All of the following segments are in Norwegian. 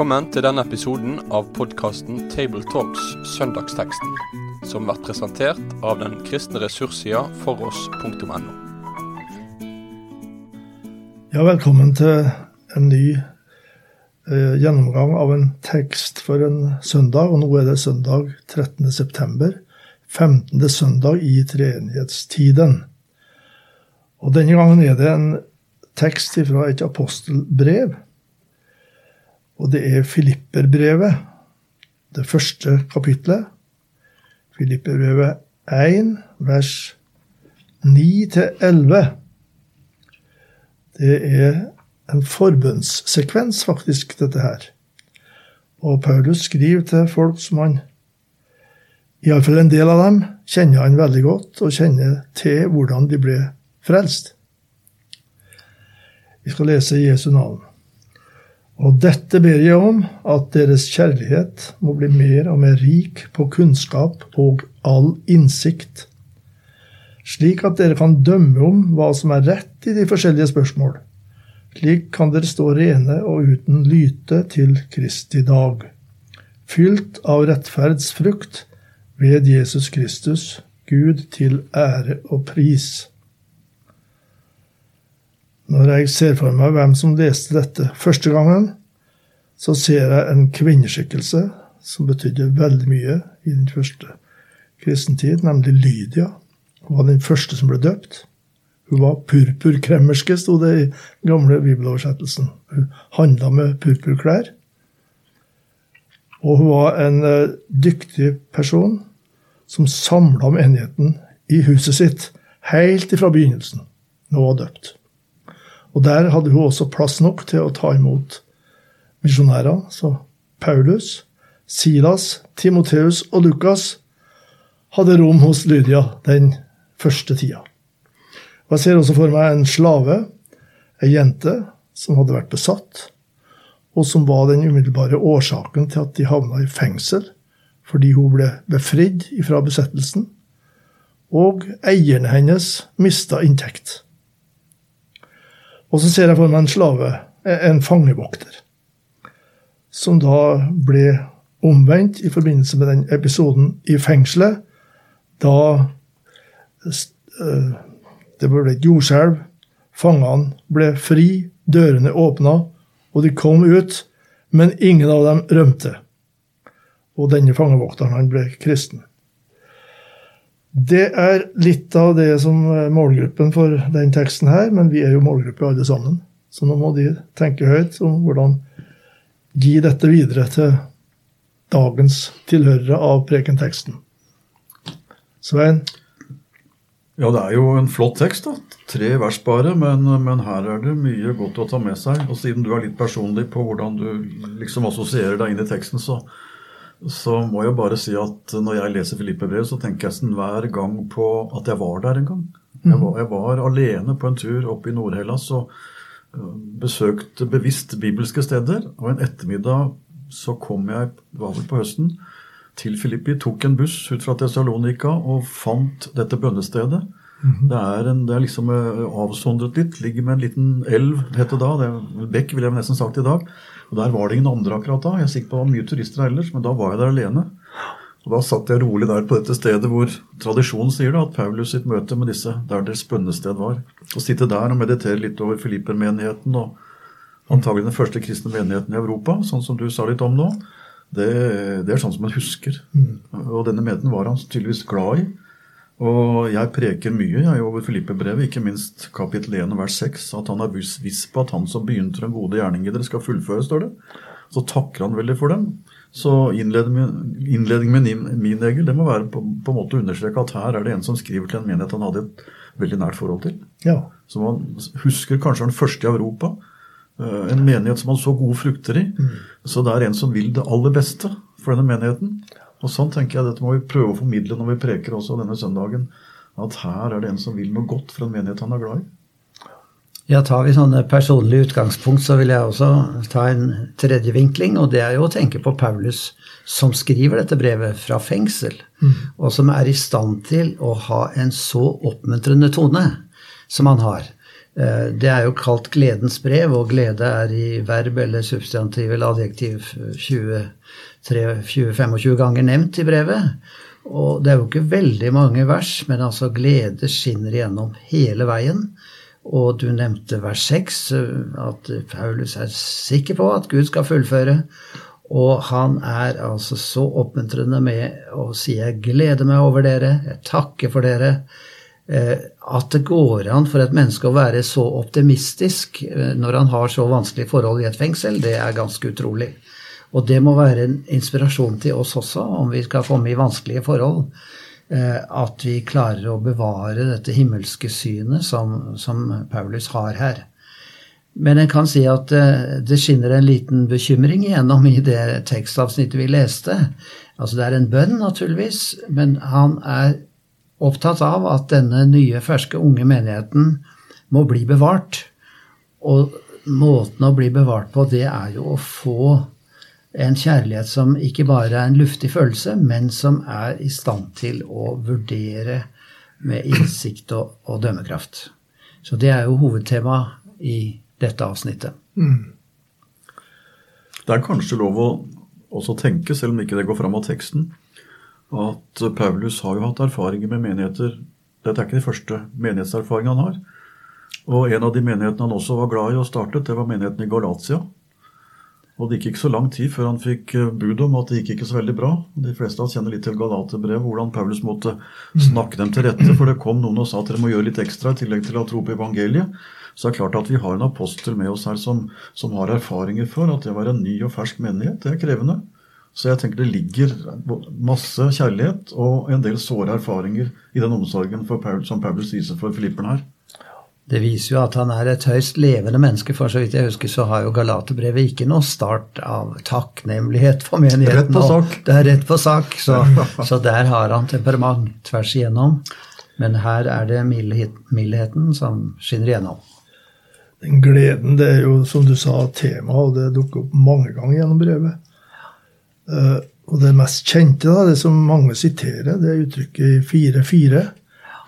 Velkommen til denne episoden av podkasten Tabletalks Søndagsteksten, som blir presentert av den kristne ressurssida foross.no. Ja, velkommen til en ny eh, gjennomgang av en tekst for en søndag. Og nå er det søndag 13. september, 15. søndag i treenighetstiden. Og denne gangen er det en tekst fra et apostelbrev og det er Filipperbrevet, det første kapitlet. Filipperbrevet 1, vers 9-11. Det er en forbønnssekvens, faktisk, dette her. Og Paulus skriver til folk som han Iallfall en del av dem kjenner han veldig godt, og kjenner til hvordan de ble frelst. Vi skal lese Jesu navn. Og dette ber jeg om, at deres kjærlighet må bli mer og mer rik på kunnskap og all innsikt, slik at dere kan dømme om hva som er rett i de forskjellige spørsmål. Slik kan dere stå rene og uten lyte til Kristi dag, fylt av rettferdsfrukt ved Jesus Kristus, Gud til ære og pris. Når jeg ser for meg hvem som leste dette første gangen, så ser jeg en kvinneskikkelse som betydde veldig mye i den første kristentid, nemlig Lydia. Hun var den første som ble døpt. Hun var purpurkremmerske, sto det i den gamle bibeloversettelsen. Hun handla med purpurklær. Og hun var en uh, dyktig person som samla menigheten i huset sitt helt ifra begynnelsen, når hun var døpt. Og der hadde hun også plass nok til å ta imot misjonærer. Så Paulus, Silas, Timoteus og Lukas hadde rom hos Lydia den første tida. Og Jeg ser også for meg en slave, ei jente, som hadde vært besatt, og som var den umiddelbare årsaken til at de havna i fengsel, fordi hun ble befridd fra besettelsen, og eierne hennes mista inntekt. Og så ser jeg for meg en slave, en fangevokter, som da ble omvendt i forbindelse med den episoden i fengselet, da eh, det ble et jordskjelv, fangene ble fri, dørene åpna, og de kom ut, men ingen av dem rømte. Og denne fangevokteren han ble kristen. Det er litt av det som er målgruppen for den teksten her, men vi er jo målgruppe alle sammen. Så nå må de tenke høyt om hvordan gi dette videre til dagens tilhørere av prekenteksten. Svein? Ja, det er jo en flott tekst. da. Tre vers bare, men, men, her er det mye godt å ta med seg. Og siden du er litt personlig på hvordan du liksom assosierer deg inn i teksten, så, så må jeg bare si at når jeg leser Filippe-brevet, så tenker jeg nesten hver gang på at jeg var der en gang. Jeg var, jeg var alene på en tur oppe i Nord-Hellas og besøkte bevisst bibelske steder. Og en ettermiddag så kom jeg, det var vel på høsten, til Filippi, tok en buss ut fra Tessalonika og fant dette bønnestedet. Mm -hmm. det, er en, det er liksom eh, avsondret litt. Ligger med en liten elv, het det da. Det er, bekk, ville jeg nesten sagt i dag. Og Der var det ingen andre akkurat da. Jeg er sikker på det var mye turister ellers, men da var jeg der alene. Og Da satt jeg rolig der på dette stedet hvor tradisjonen sier det, at Paulus sitt møte med disse der deres bønnested var. Å sitte der og meditere litt over Filippermenigheten og antagelig den første kristne menigheten i Europa, sånn som du sa litt om nå, det, det er sånn som man husker. Mm. Og denne menigheten var han tydeligvis glad i. Og jeg preker mye jeg over Filippe-brevet, ikke minst kapittel 1 vers 6, at han er viss på at han som begynte den gode gjerning i dere, skal fullføre, står det. Så takker han veldig for dem. Så innledningen med min egel det må være på, på en måte å understreke at her er det en som skriver til en menighet han hadde et veldig nært forhold til. Ja. Som han husker kanskje den første i Europa. Eh, en menighet som han så gode frukter i. Mm. Så det er en som vil det aller beste for denne menigheten. Og sånn tenker jeg dette må vi prøve å formidle når vi preker også denne søndagen. At her er det en som vil noe godt for en menighet han er glad i. Ja, Tar vi sånne personlige utgangspunkt, så vil jeg også ta en tredje vinkling. Og det er jo å tenke på Paulus som skriver dette brevet fra fengsel. Mm. Og som er i stand til å ha en så oppmuntrende tone som han har. Eh, det er jo kalt gledens brev, og glede er i verb eller substantiv eller adjektiv 20-25 ganger nevnt i brevet. Og det er jo ikke veldig mange vers, men altså glede skinner igjennom hele veien. Og du nevnte vers 6, at Paulus er sikker på at Gud skal fullføre. Og han er altså så oppmuntrende med å si 'jeg gleder meg over dere', 'jeg takker for dere'. Eh, at det går an for et menneske å være så optimistisk eh, når han har så vanskelige forhold i et fengsel, det er ganske utrolig. Og det må være en inspirasjon til oss også, om vi skal komme i vanskelige forhold. Eh, at vi klarer å bevare dette himmelske synet som, som Paulus har her. Men en kan si at det skinner en liten bekymring igjennom i det tekstavsnittet vi leste. Altså Det er en bønn, naturligvis, men han er opptatt av at denne nye, ferske, unge menigheten må bli bevart. Og måten å bli bevart på, det er jo å få en kjærlighet som ikke bare er en luftig følelse, men som er i stand til å vurdere med innsikt og, og dømmekraft. Så det er jo hovedtema i dette avsnittet. Mm. Det er kanskje lov å også tenke, selv om ikke det går fram av teksten, at Paulus har jo hatt erfaringer med menigheter. Dette er ikke de første menighetserfaringene han har. Og en av de menighetene han også var glad i og startet, det var menigheten i Galatia. Og det gikk ikke så lang tid før han fikk eh, bud om at det gikk ikke så veldig bra. De fleste av oss kjenner litt til Galaterbrevet, hvordan Paulus måtte snakke dem til rette. For det kom noen og sa at dere må gjøre litt ekstra i tillegg til å tro på evangeliet. Så det er klart at vi har en apostel med oss her som, som har erfaringer for at det var en ny og fersk menighet, det er krevende. Så jeg tenker det ligger masse kjærlighet og en del såre erfaringer i den omsorgen Paul, som Paulus viser for filipperen her. Det viser jo at han er et høyst levende menneske. For så vidt jeg husker, så har jo Galaterbrevet ikke noe start av takknemlighet for menigheten. Rett på sak. Det er rett på sak, så, så, der har han temperament tvers igjennom. Men her er det mildheten som skinner igjennom. Den gleden, det er jo som du sa, tema, og det dukker opp mange ganger gjennom brevet. Uh, og det mest kjente, da, det som mange siterer, det er uttrykket 4-4.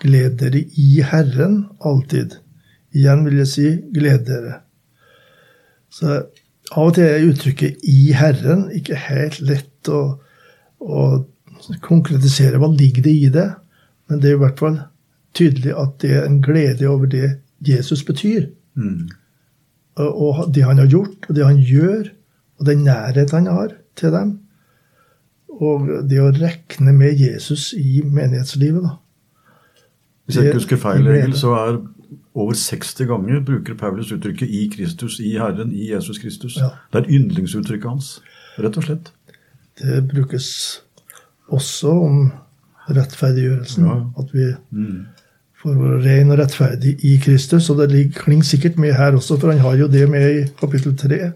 Gled dere i Herren alltid. Igjen vil jeg si gled dere. Så av og til er uttrykket 'i Herren' ikke helt lett å, å konkretisere. Hva ligger det i det? Men det er i hvert fall tydelig at det er en glede over det Jesus betyr. Mm. Og det han har gjort, og det han gjør, og den nærhet han har til dem. Og det å rekne med Jesus i menighetslivet, da. Hvis jeg ikke husker feil, Egil, så er over 60 ganger bruker Paulus uttrykket 'i Kristus', 'i Herren', 'i Jesus Kristus'. Ja. Det er yndlingsuttrykket hans, rett og slett. Det brukes også om rettferdiggjørelsen. Ja. At vi mm. får være ren og rettferdig i Kristus. Og det klinger sikkert med her også, for han har jo det med i kapittel 3.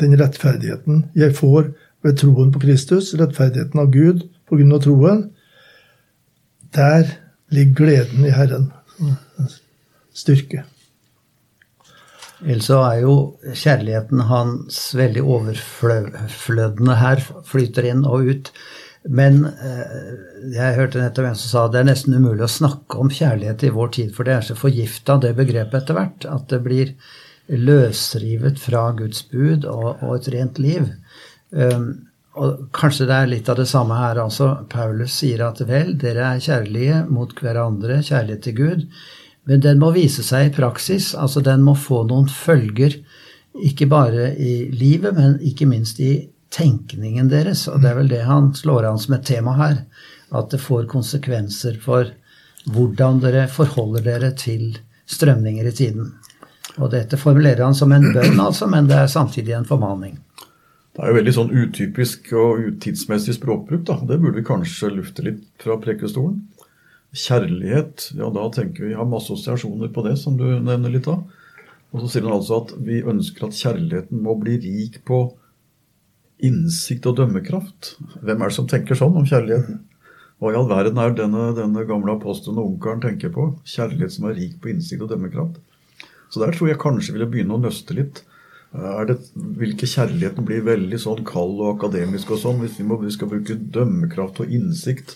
Den rettferdigheten jeg får ved troen på Kristus, rettferdigheten av Gud på grunn av troen. Der ligger gleden i Herren styrke. Ellers så er jo kjærligheten hans veldig overflødende her, flyter inn og ut. Men eh, jeg hørte nettopp en som sa det er nesten umulig å snakke om kjærlighet i vår tid, for det er så forgifta, det begrepet etter hvert, at det blir løsrivet fra Guds bud og, og et rent liv. Um, og kanskje det er litt av det samme her altså. Paulus sier at vel, dere er kjærlige mot hverandre, kjærlighet til Gud. Men den må vise seg i praksis. altså Den må få noen følger, ikke bare i livet, men ikke minst i tenkningen deres. Og det er vel det han slår an som et tema her. At det får konsekvenser for hvordan dere forholder dere til strømninger i tiden. Og dette formulerer han som en bønn, altså, men det er samtidig en formaning. Det er jo veldig sånn utypisk og utidsmessig språkbruk. da. Det burde vi kanskje lufte litt fra prekestolen. Kjærlighet, ja da tenker vi har masse assosiasjoner på det, som du nevner litt av. Og så sier han altså at vi ønsker at kjærligheten må bli rik på innsikt og dømmekraft. Hvem er det som tenker sånn om kjærligheten? Hva i all verden er denne, denne gamle apostelen og onkelen tenker på? Kjærlighet som er rik på innsikt og dømmekraft. Så der tror jeg kanskje ville begynne å nøste litt. Det, vil ikke kjærligheten bli veldig sånn kald og akademisk og sånn hvis vi, må, vi skal bruke dømmekraft og innsikt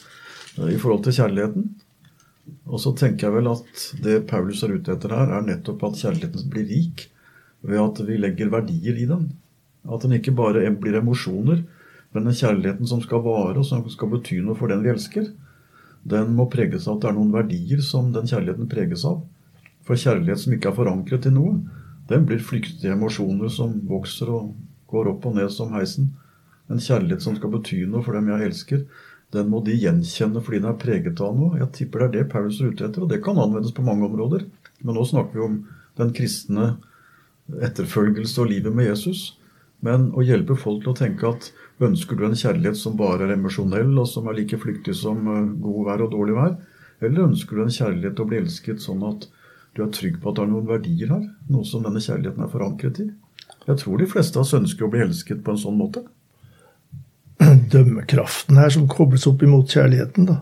eh, i forhold til kjærligheten? Og så tenker jeg vel at det Paulus er ute etter her, er nettopp at kjærligheten blir rik ved at vi legger verdier i den. At den ikke bare blir emosjoner, men den kjærligheten som skal vare, og som skal bety noe for den vi elsker, den må preges av at det er noen verdier som den kjærligheten preges av. For kjærlighet som ikke er forankret i noe, den blir flyktige emosjoner som vokser og går opp og ned som heisen. En kjærlighet som skal bety noe for dem jeg elsker, den må de gjenkjenne fordi den er preget av noe. Jeg tipper det er det Paulus er ute etter, og det kan anvendes på mange områder. Men nå snakker vi om den kristne etterfølgelse og livet med Jesus. Men å hjelpe folk til å tenke at ønsker du en kjærlighet som bare er emosjonell, og som er like flyktig som eh, god vær og dårlig vær? Eller ønsker du en kjærlighet til å bli elsket sånn at du er trygg på at det er noen verdier her? Noe som denne kjærligheten er forankret i? Jeg tror de fleste av oss ønsker å bli elsket på en sånn måte dømmekraften her som kobles opp imot kjærligheten. da.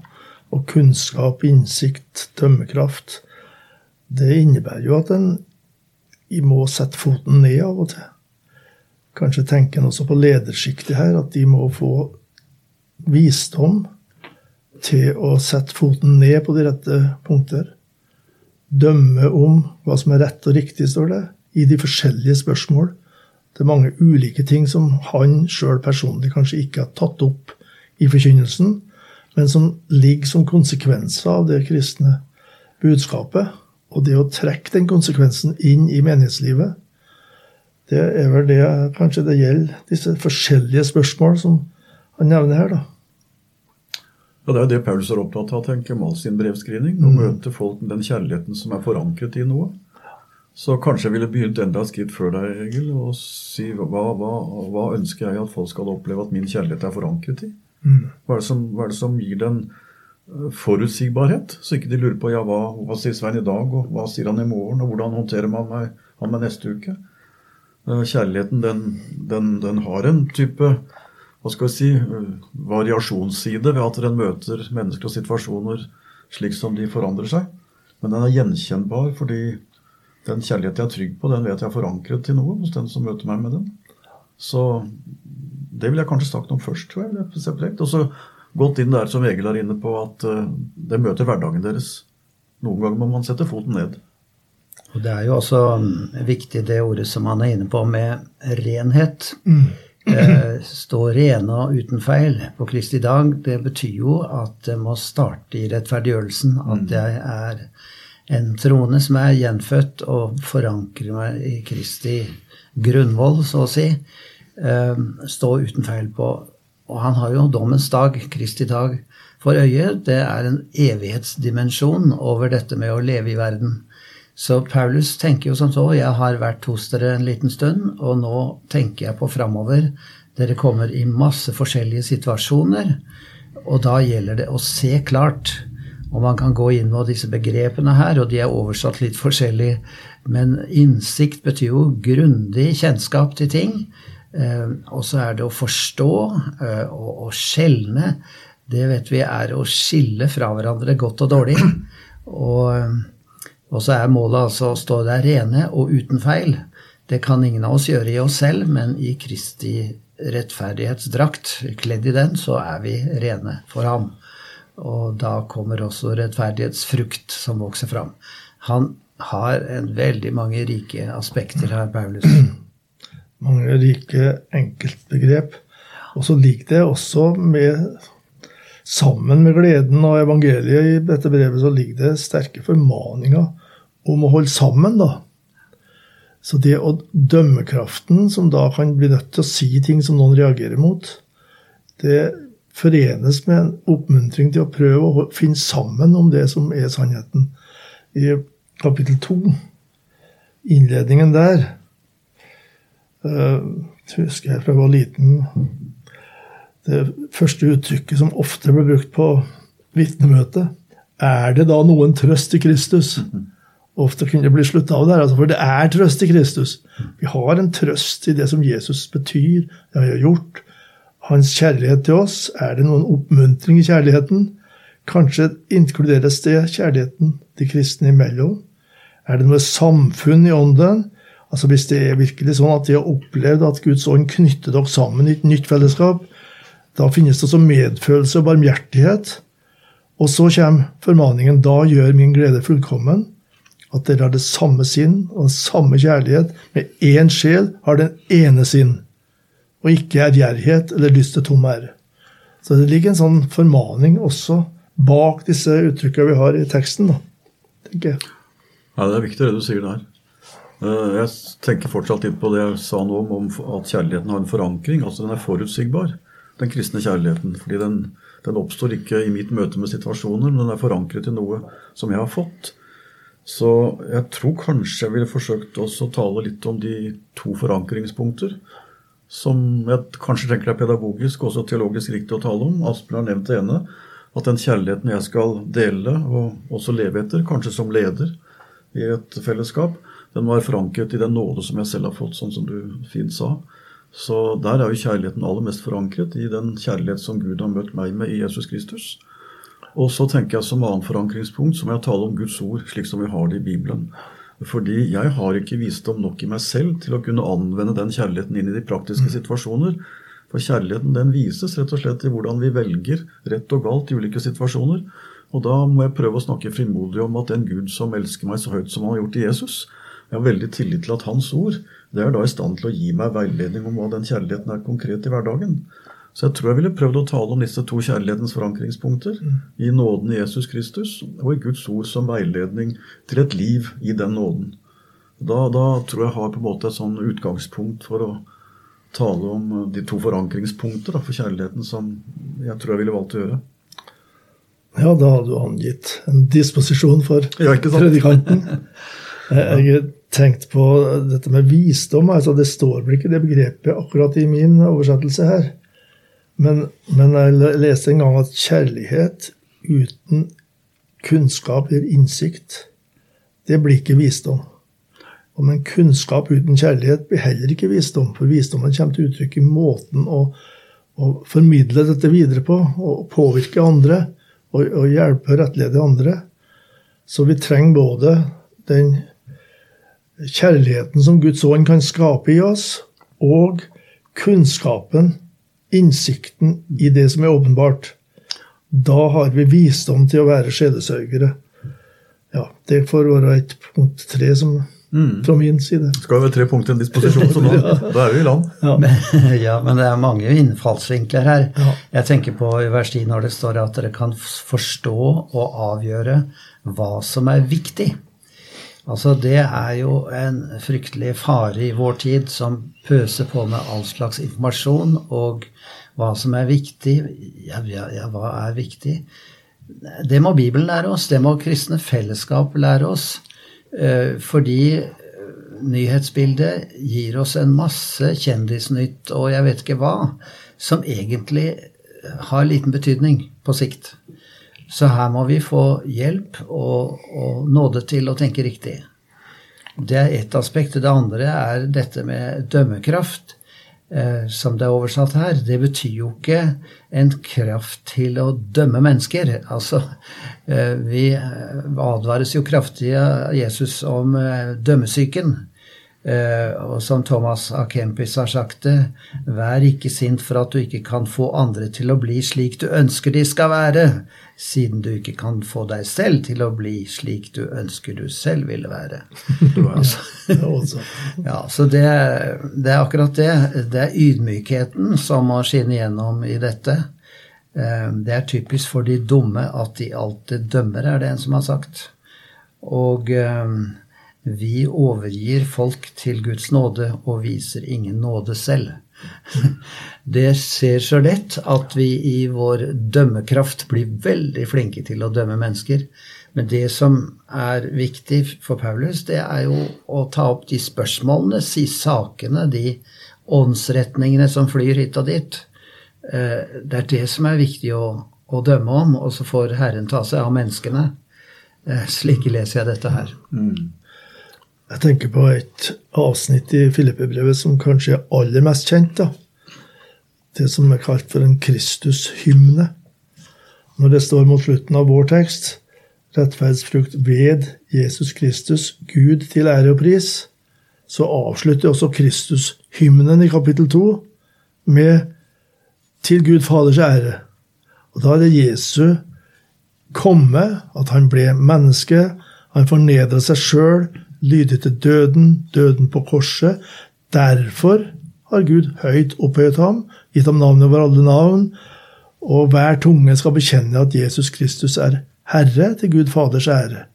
Og kunnskap, innsikt, dømmekraft. Det innebærer jo at en må sette foten ned av og til. Kanskje tenker en også på ledersjiktet her, at de må få visdom til å sette foten ned på de rette punkter. Dømme om hva som er rett og riktig, står det, i de forskjellige spørsmål. Det er mange ulike ting som han sjøl personlig kanskje ikke har tatt opp i forkynnelsen, men som ligger som konsekvenser av det kristne budskapet. Og det å trekke den konsekvensen inn i menighetslivet, det er vel det kanskje det gjelder disse forskjellige spørsmål som han nevner her, da. Ja, Det er det Paulus er opptatt av, tenker med all sin brevskrivning. Å mm. møte folk med den kjærligheten som er forankret i noe. Så kanskje jeg ville begynt enda et skritt før deg, Egil, og si hva, hva, hva, ønsker jeg at folk skal oppleve at min kjærlighet er forankret i? Mm. Hva, er som, hva, er det som, gir den eh, forutsigbarhet? Så ikke de lurer på ja, hva, hva sier Svein i dag, og hva sier han i morgen, og hvordan håndterer man meg, han meg neste uke? Eh, kjærligheten, den, den, den har en type hva skal vi si, eh, variasjonsside ved at den møter mennesker og situasjoner slik som de forandrer seg. Men den er gjenkjennbar fordi den kjærlighet jeg er trygg på, den vet jeg er forankret til noe hos den som møter meg med den. Så det vil jeg kanskje sagt om først, tror jeg. Og så gått inn der som Egil er inne på, at uh, det møter hverdagen deres. Noen ganger må man sette foten ned. Og Det er jo også mm, viktig det ordet som han er inne på, med renhet. Mm. Eh, stå rene og uten feil på Kristi dag, det betyr jo at det må starte i rettferdiggjørelsen. At mm. jeg er en troende som er gjenfødt og forankrer meg i Kristi grunnvoll, så å si, eh, stå uten feil på. Og han har jo dommens dag, Kristi dag, for øye. Det er en evighetsdimensjon over dette med å leve i verden. Så Paulus tenker jo som så Jeg har vært hos dere en liten stund, og nå tenker jeg på framover. Dere kommer i masse forskjellige situasjoner, og da gjelder det å se klart. Og man kan gå inn på disse begrepene her, og de er oversatt litt forskjellig. Men innsikt betyr jo grundig kjennskap til ting. Eh, og så er det å forstå eh, og, skjelne. Det vet vi er å skille fra hverandre godt og dårlig. Og, og så er målet altså å stå der rene og uten feil. Det kan ingen av oss gjøre i oss selv, men i Kristi rettferdighetsdrakt, kledd i den, så er vi rene for ham. Og da kommer også rettferdighetsfrukt som vokser fram. Han har en veldig mange rike aspekter her, Paulus. Mange rike enkeltbegrep. Og så ligger det også med Sammen med gleden og evangeliet i dette brevet så ligger det sterke formaninger om å holde sammen. da. Så det å dømmekraften, som da kan bli nødt til å si ting som noen reagerer mot, det forenes med en oppmuntring til å prøve å finne sammen om det som er sannheten. I kapittel to, innledningen der, uh, husker jeg fra jeg var liten Det første uttrykket som ofte ble brukt på vitnemøte, er det da noen trøst i Kristus? Ofte kunne bli slutta av der, altså, for det er trøst i Kristus. Vi har en trøst i det som Jesus betyr, det han har gjort, hans kjærlighet til oss? Er det noen oppmuntring i kjærligheten? Kanskje inkluderes det kjærligheten de kristne imellom? Er det noe samfunn i ånden? Altså Hvis det er virkelig sånn at de har opplevd at Guds ånd knytter dere sammen i et nytt fellesskap, da finnes det også medfølelse og barmhjertighet. Og så kommer formaningen da gjør min glede fullkommen. At dere har det samme sinn og den samme kjærlighet. Med én sjel har den ene sinn. Og ikke ærgjerrighet eller lyst til tom ære. Så det ligger en sånn formaning også bak disse uttrykkene vi har i teksten. da, tenker jeg. Ja, Det er viktig det du sier der. Eh, Jeg tenker fortsatt litt på det jeg sa nå om, at kjærligheten har en forankring. altså Den er forutsigbar, den kristne kjærligheten. fordi den, den oppstår ikke i mitt møte med situasjoner, men den er forankret i noe som jeg har fått. Så jeg tror kanskje jeg ville forsøkt også å tale litt om de to forankringspunkter. Som jeg kanskje tenker er pedagogisk og også teologisk riktig å tale om. Asbjørn har nevnt det ene. At den kjærligheten jeg skal dele og også leve etter, kanskje som leder i et fellesskap, den var forankret i den nåde som jeg selv har fått, sånn som du fint sa. Så der er jo kjærligheten aller mest forankret i den kjærlighet som Gud har møtt meg med i Jesus Kristus. Og så tenker jeg som annet forankringspunkt så må jeg tale om Guds ord slik som vi har det i Bibelen. Fordi jeg har ikke visdom nok i meg selv til å kunne anvende den kjærligheten inn i de praktiske situasjoner. For kjærligheten den vises rett og slett i hvordan vi velger rett og galt i ulike situasjoner. Og da må jeg prøve å snakke frimodig om at den Gud som elsker meg så høyt som han har gjort i Jesus, jeg har veldig tillit til at hans ord det er da i stand til å gi meg veiledning om hva den kjærligheten er konkret i hverdagen. Så jeg tror jeg ville prøvd å tale om disse to kjærlighetens forankringspunkter. I nåden i Jesus Kristus og i Guds ord som veiledning til et liv i den nåden. Da, da tror jeg jeg har på en måte et sånn utgangspunkt for å tale om de to forankringspunkter da, for kjærligheten som jeg tror jeg ville valgt å gjøre. Ja, da hadde du angitt en disposisjon for Ja, predikanten. Jeg har tenkt på dette med visdom. altså Det står vel ikke det begrepet akkurat i min oversettelse her. Men, men jeg leste en gang at kjærlighet uten kunnskap eller innsikt, det blir ikke visdom. Men kunnskap uten kjærlighet blir heller ikke visdom, for visdommen kommer til uttrykk i måten å, å formidle dette videre på, og påvirke andre, og, og hjelpe og rettlede andre. Så vi trenger både den kjærligheten som Guds ånd kan skape i oss, og kunnskapen, innsikten i det som er åpenbart. Da har vi visdom til å være sjelesørgere. Ja, det får være et punkt tre som, fra min side. Skal jo være tre punkter i en disposisjon, så nå, da er vi i land. Ja. Men, ja, men det er mange innfallsvinkler her. Ja. Jeg tenker på i vers 10 når det står at dere kan forstå og avgjøre hva som er viktig. Altså Det er jo en fryktelig fare i vår tid som pøser på med all slags informasjon og hva som er viktig. Ja, ja, hva er viktig? Det må Bibelen lære oss, det må kristne fellesskap lære oss. Eh, Fordi nyhetsbildet gir oss en masse kjendisnytt og jeg vet ikke hva, som egentlig har liten betydning på sikt. Så her må vi få hjelp og, og nåde til å tenke riktig. Det er ett aspekt. Det andre er dette med dømmekraft, eh, som det er oversatt her. Det betyr jo ikke en kraft til å dømme mennesker. Altså, eh, vi advares jo kraftig av Jesus om eh, dømmesyken. Eh, og som Thomas A. Kempis har sagt det, vær ikke sint for at du ikke kan få andre til å bli slik du ønsker de skal være, siden du ikke kan få deg selv til å bli slik du ønsker du selv ville være. Altså, Ja, ja, så det, det er akkurat det. Det er ydmykheten som må skinne gjennom i dette. Eh, Det er typisk for de dumme at de alltid dømmer, er det en som har sagt. Og eh, vi overgir folk til Guds nåde og viser ingen nåde selv. Det ser så lett at vi i vår dømmekraft blir veldig flinke til å dømme mennesker. Men det som er viktig for Paulus, det er jo å ta opp de spørsmålene, si sakene, de åndsretningene som flyr hit og dit. Eh, Det er det som er viktig å, å dømme om, og så får Herren ta seg av menneskene. Eh, Slik leser jeg dette her. Jeg tenker på et avsnitt i Filippebrevet som kanskje er aller mest kjent. da. Det som er kalt for en Kristus-hymne. Når det står mot slutten av vår tekst rettferdsfrukt ved Jesus Kristus, Gud til ære og pris, så avslutter også Kristus-hymnen i kapittel 2 med til Gud Faders ære. Og da er det Jesu komme, at han ble menneske. Han fornedra seg sjøl, lydig til døden, døden på korset. Derfor har Gud høyt opphøyet ham, gitt ham navnet over alle navn, og hver tunge skal bekjenne at Jesus Kristus er Herre til Gud Faders ære.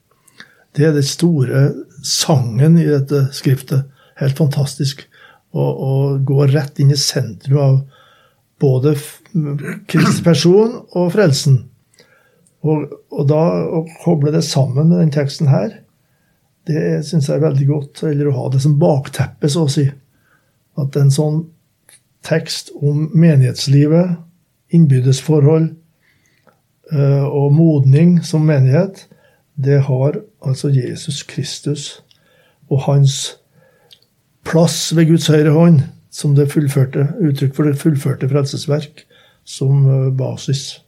Det er den store sangen i dette skriftet. Helt fantastisk. Å gå rett inn i sentrum av både Kristi person og frelsen. Og, og, da å koble det sammen med den teksten her, det syns jeg er veldig godt. Eller å ha det som bakteppe, så å si. At en sånn tekst om menighetslivet, innbyrdes forhold eh, og modning som menighet, det har altså Jesus Kristus og hans plass ved Guds høyre hånd som det fullførte, uttrykk for det fullførte frelsesverk som eh, basis.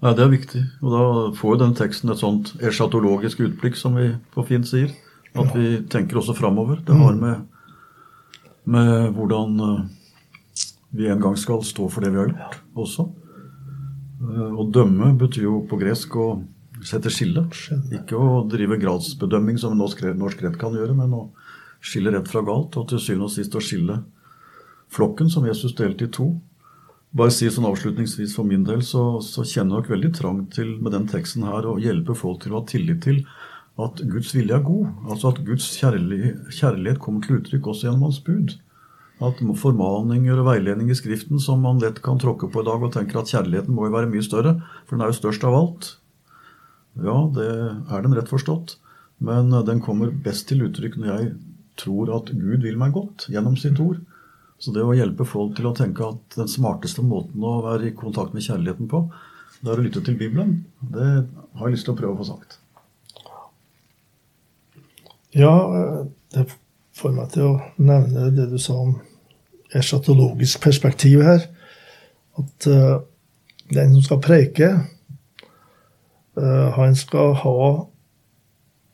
Ja, Det er viktig. Og da får jo den teksten et sånt eschatologisk utblikk, som vi på fint sier. At vi tenker også framover. Det har mm. med, med hvordan eh, vi en gang skal stå for det vi har gjort, også. Eh, å dømme betyr jo på gresk å sette skille. Ikke å drive gradsbedømming, som norsk rett kan gjøre, men å skille rett fra galt, og til syvende og sist å skille flokken, som Jesus delte i to. Bare si sånn avslutningsvis For min del så, så kjenner jeg nok veldig trang til med den teksten her å hjelpe folk til å ha tillit til at Guds vilje er god. Altså at Guds kjærlighet kommer til uttrykk også gjennom Hans bud. At formaninger og veiledning i Skriften som man lett kan tråkke på i dag og tenker at kjærligheten må jo være mye større, for den er jo størst av alt. Ja, det er den rett forstått. Men den kommer best til uttrykk når jeg tror at Gud vil meg godt gjennom sitt ord. Så det å hjelpe folk til å tenke at den smarteste måten å være i kontakt med kjærligheten på, det er å lytte til Bibelen, det har jeg lyst til å prøve å få sagt. Ja, det får meg til å nevne det du sa om eschatologisk perspektiv her. At uh, den som skal preike, uh, han skal ha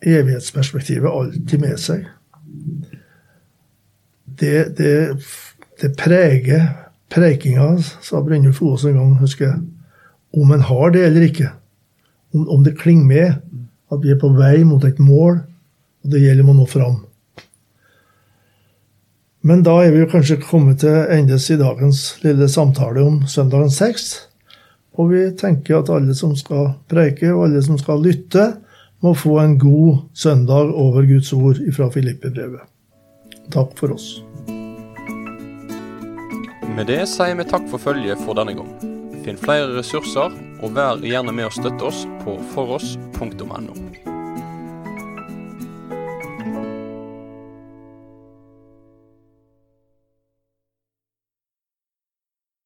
evighetsperspektivet alltid med seg det, det, det preger prekinga, sa Brynjulf Aas en gang, husker jeg. Om en har det eller ikke. Om, om det klinger med. At vi er på vei mot et mål, og det gjelder å nå fram. Men da er vi jo kanskje kommet til endes i dagens lille samtale om søndagen seks. Og vi tenker at alle som skal preike, og alle som skal lytte, må få en god søndag over Guds ord fra Filippebrevet. Takk for oss. Med det sier vi takk for følget for denne gang. Finn flere ressurser, og vær gjerne med å støtte oss på foross.no.